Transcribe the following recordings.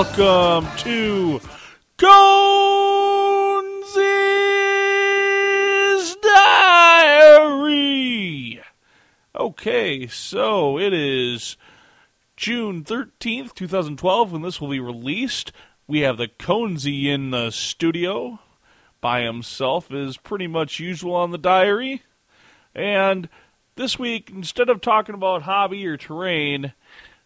Welcome to Conesy's Diary. Okay, so it is June 13th, 2012, when this will be released. We have the Conesy in the studio by himself, is pretty much usual on the diary. And this week, instead of talking about hobby or terrain,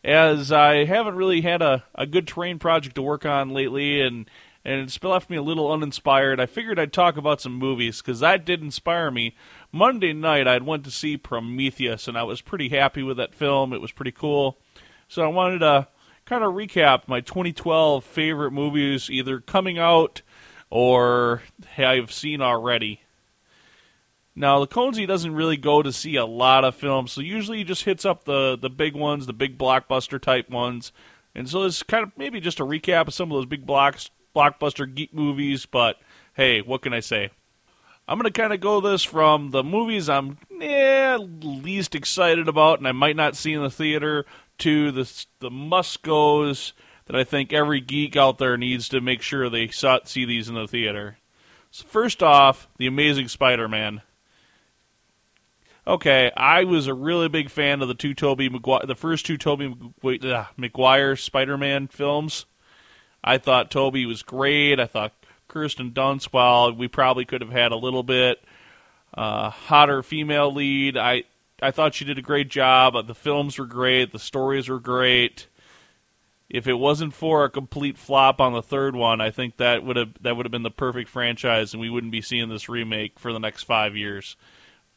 as I haven't really had a, a good terrain project to work on lately, and and it's left me a little uninspired. I figured I'd talk about some movies because that did inspire me. Monday night, I went to see Prometheus, and I was pretty happy with that film. It was pretty cool. So I wanted to kind of recap my 2012 favorite movies, either coming out or I've seen already. Now, Conesy doesn't really go to see a lot of films, so usually he just hits up the, the big ones, the big blockbuster type ones. And so it's kind of maybe just a recap of some of those big blocks, blockbuster geek movies, but hey, what can I say? I'm going to kind of go this from the movies I'm eh, least excited about and I might not see in the theater to the, the must goes that I think every geek out there needs to make sure they see these in the theater. So first off, The Amazing Spider Man okay, I was a really big fan of the two Maguire, the first two Tobey Maguire Spider-Man films. I thought Tobey was great. I thought Kirsten Dunst, while we probably could have had a little bit uh, hotter female lead, I I thought she did a great job. The films were great. The stories were great. If it wasn't for a complete flop on the third one, I think that would have that would have been the perfect franchise, and we wouldn't be seeing this remake for the next five years.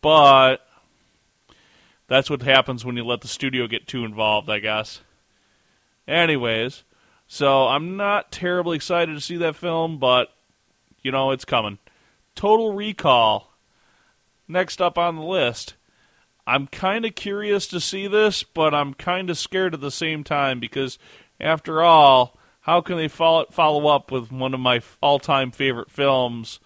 But that's what happens when you let the studio get too involved, I guess. Anyways, so I'm not terribly excited to see that film, but you know it's coming. Total Recall. Next up on the list. I'm kind of curious to see this, but I'm kind of scared at the same time because, after all, how can they follow, up with one of my all time favorite films?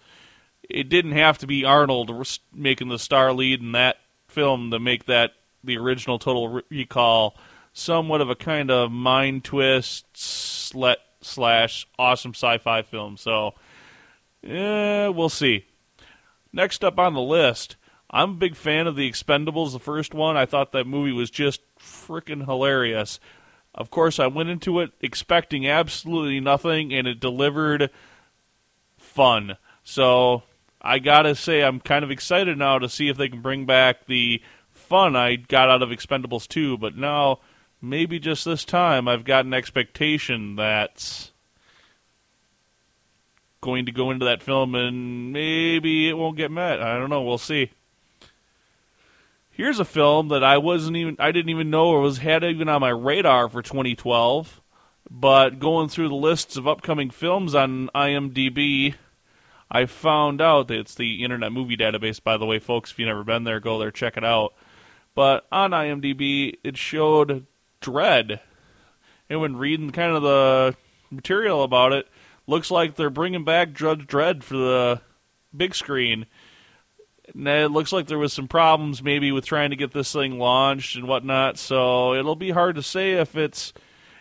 It didn't have to be Arnold making the star lead in that film to make that the original Total Recall somewhat of a kind of mind twist slash awesome sci-fi film. So, yeah, we'll see. Next up on the list, I'm a big fan of The Expendables, the first one. I thought that movie was just freaking hilarious. Of course, I went into it expecting absolutely nothing, and it delivered fun. So I gotta say, I'm kind of excited now to see if they can bring back the fun I got out of Expendables 2, but now maybe just this time I've got an expectation that's going to go into that film and maybe it won't get met. I don't know. We'll see. Here's a film that I wasn't even I didn't even know was had even on my radar for 2012, but going through the lists of upcoming films on IMDb, I found out that it's the Internet Movie Database. By the way, folks, if you've never been there, go there, check it out. But on IMDb, it showed Dredd. And when reading kind of the material about it, looks like they're bringing back Judge Dredd for the big screen. And it looks like there was some problems maybe with trying to get this thing launched and whatnot. So it'll be hard to say if it's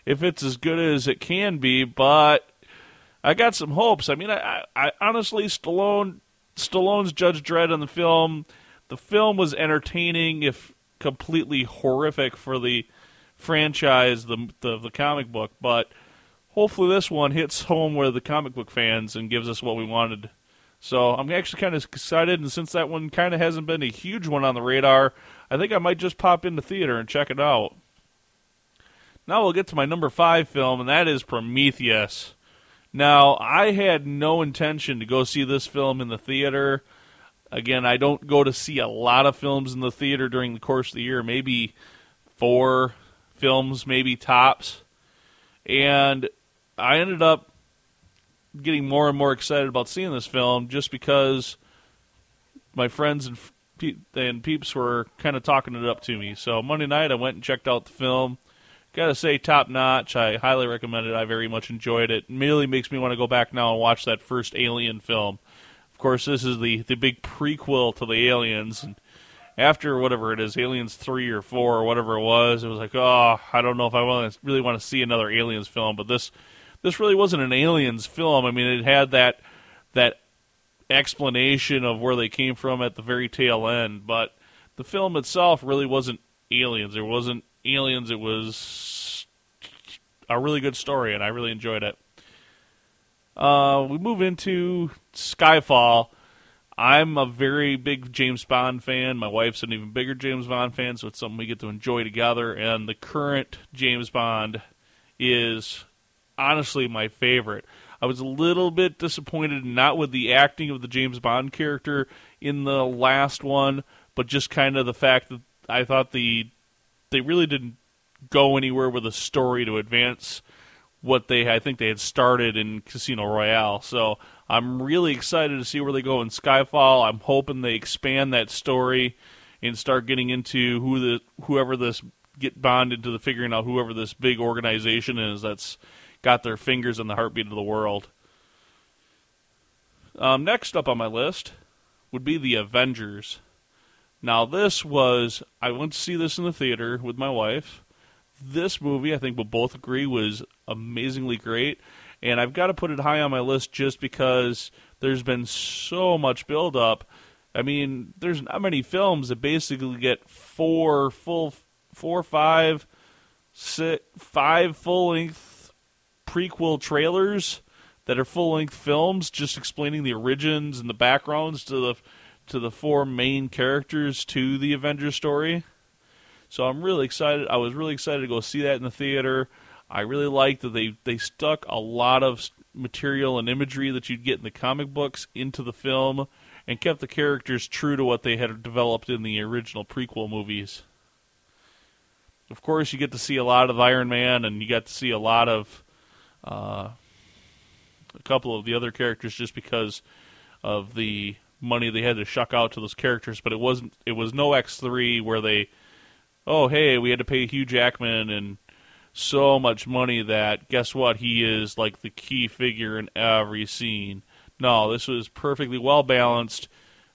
if it's as good as it can be. But I got some hopes. I mean, I, I honestly Stallone Stallone's Judge Dredd in the film. The film was entertaining, if completely horrific for the franchise, the, the the comic book, but hopefully this one hits home with the comic book fans and gives us what we wanted. So I'm actually kind of excited, and since that one kind of hasn't been a huge one on the radar, I think I might just pop into the theater and check it out. Now we'll get to my number five film, and that is Prometheus. Now, I had no intention to go see this film in the theater. Again, I don't go to see a lot of films in the theater during the course of the year, maybe four films, maybe tops. And I ended up getting more and more excited about seeing this film just because my friends and and peeps were kind of talking it up to me. So Monday night I went and checked out the film. Got to say, top notch. I highly recommend it. I very much enjoyed it. Merely makes me want to go back now and watch that first Alien film. Of course, this is the the big prequel to the Aliens, and after whatever it is, Aliens three or four or whatever it was, it was like, oh, I don't know if I want to really want to see another Aliens film. But this this really wasn't an Aliens film. I mean, it had that that explanation of where they came from at the very tail end, but the film itself really wasn't Aliens. It wasn't Aliens. It was a really good story, and I really enjoyed it. Uh, we move into Skyfall. I'm a very big James Bond fan. My wife's an even bigger James Bond fan, so it's something we get to enjoy together. And the current James Bond is honestly my favorite. I was a little bit disappointed not with the acting of the James Bond character in the last one, but just kind of the fact that I thought the they really didn't go anywhere with a story to advance what they I think they had started in Casino Royale. So I'm really excited to see where they go in Skyfall. I'm hoping they expand that story and start getting into who the whoever this get bonded to the figuring out whoever this big organization is that's got their fingers in the heartbeat of the world. Um, next up on my list would be the Avengers. Now, this was, I went to see this in the theater with my wife. This movie, I think we'll both agree, was amazingly great. And I've got to put it high on my list just because there's been so much build up. I mean, there's not many films that basically get four full, four, five, six, five full length prequel trailers that are full length films just explaining the origins and the backgrounds to the to the four main characters to the Avengers story. So I'm really excited. I was really excited to go see that in the theater. I really liked that they they stuck a lot of material and imagery that you'd get in the comic books into the film and kept the characters true to what they had developed in the original prequel movies. Of course, you get to see a lot of Iron Man, and you got to see a lot of uh, a couple of the other characters just because of the money they had to shuck out to those characters, but it wasn't. It was no X three where they, oh hey, we had to pay Hugh Jackman and so much money that guess what? He is like the key figure in every scene. No, this was perfectly well balanced.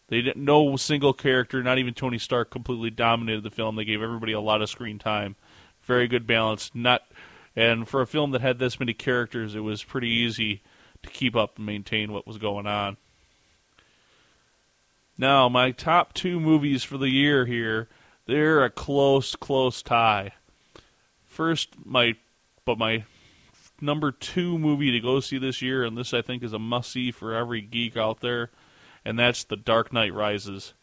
They didn't. No single character, not even Tony Stark, completely dominated the film. They gave everybody a lot of screen time. Very good balance. Not, and for a film that had this many characters, it was pretty easy to keep up and maintain what was going on. Now, my top two movies for the year here, they're a close, close tie. First, my, but my number two movie to go see this year, and this I think is a must see for every geek out there, and that's The Dark Knight Rises.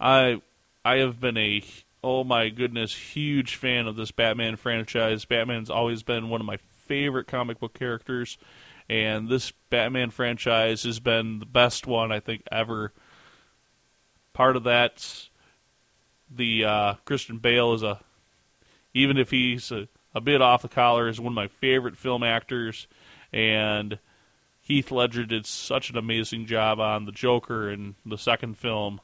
I, I have been a oh my goodness, huge fan of this Batman franchise. Batman's always been one of my favorite comic book characters, and this Batman franchise has been the best one I think ever part of that, the uh, Christian Bale is a, even if he's a, a bit off the collar, is one of my favorite film actors, and Heath Ledger did such an amazing job on the Joker in the second film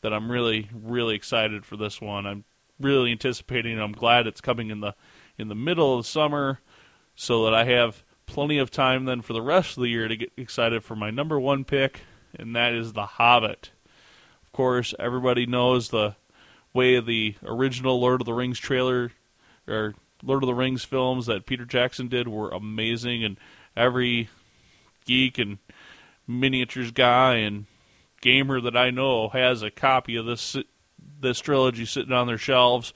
that I'm really, really excited for this one. I'm really anticipating. I'm glad it's coming in the in the middle of the summer, so that I have plenty of time then for the rest of the year to get excited for my number one pick, and that is The Hobbit course, everybody knows the way the original Lord of the Rings trailer or Lord of the Rings films that Peter Jackson did were amazing, and every geek and miniatures guy and gamer that I know has a copy of this this trilogy sitting on their shelves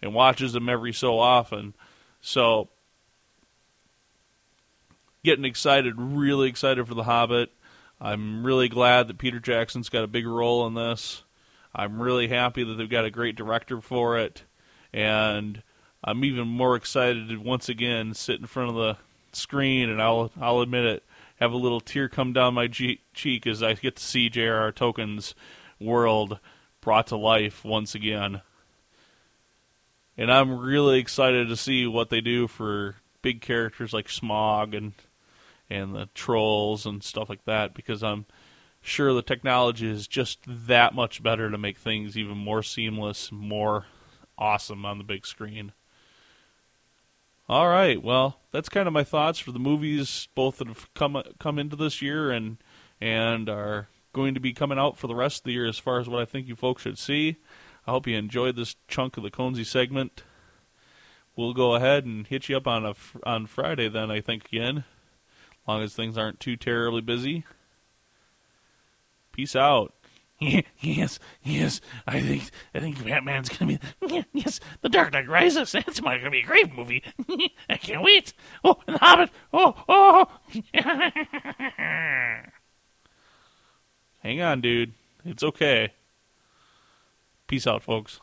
and watches them every so often. So getting excited, really excited for The Hobbit. I'm really glad that Peter Jackson's got a big role in this. I'm really happy that they've got a great director for it, and I'm even more excited to once again sit in front of the screen and I'll I'll admit it, have a little tear come down my cheek as I get to see J.R.R. Tolkien's world brought to life once again. And I'm really excited to see what they do for big characters like Smaug and and the trolls and stuff like that because I'm sure the technology is just that much better to make things even more seamless, more awesome on the big screen. All right, well, that's kind of my thoughts for the movies, both that have come come into this year and and are going to be coming out for the rest of the year. As far as what I think you folks should see, I hope you enjoyed this chunk of the Conzi segment. We'll go ahead and hit you up on a on Friday then. I think again, long as things aren't too terribly busy. Peace out. yes, yes. I think I think Batman's gonna be yes. The Dark Knight Rises. That's gonna be a great movie. I can't wait. Oh, and the Hobbit. Oh, oh. Hang on, dude. It's okay. Peace out, folks.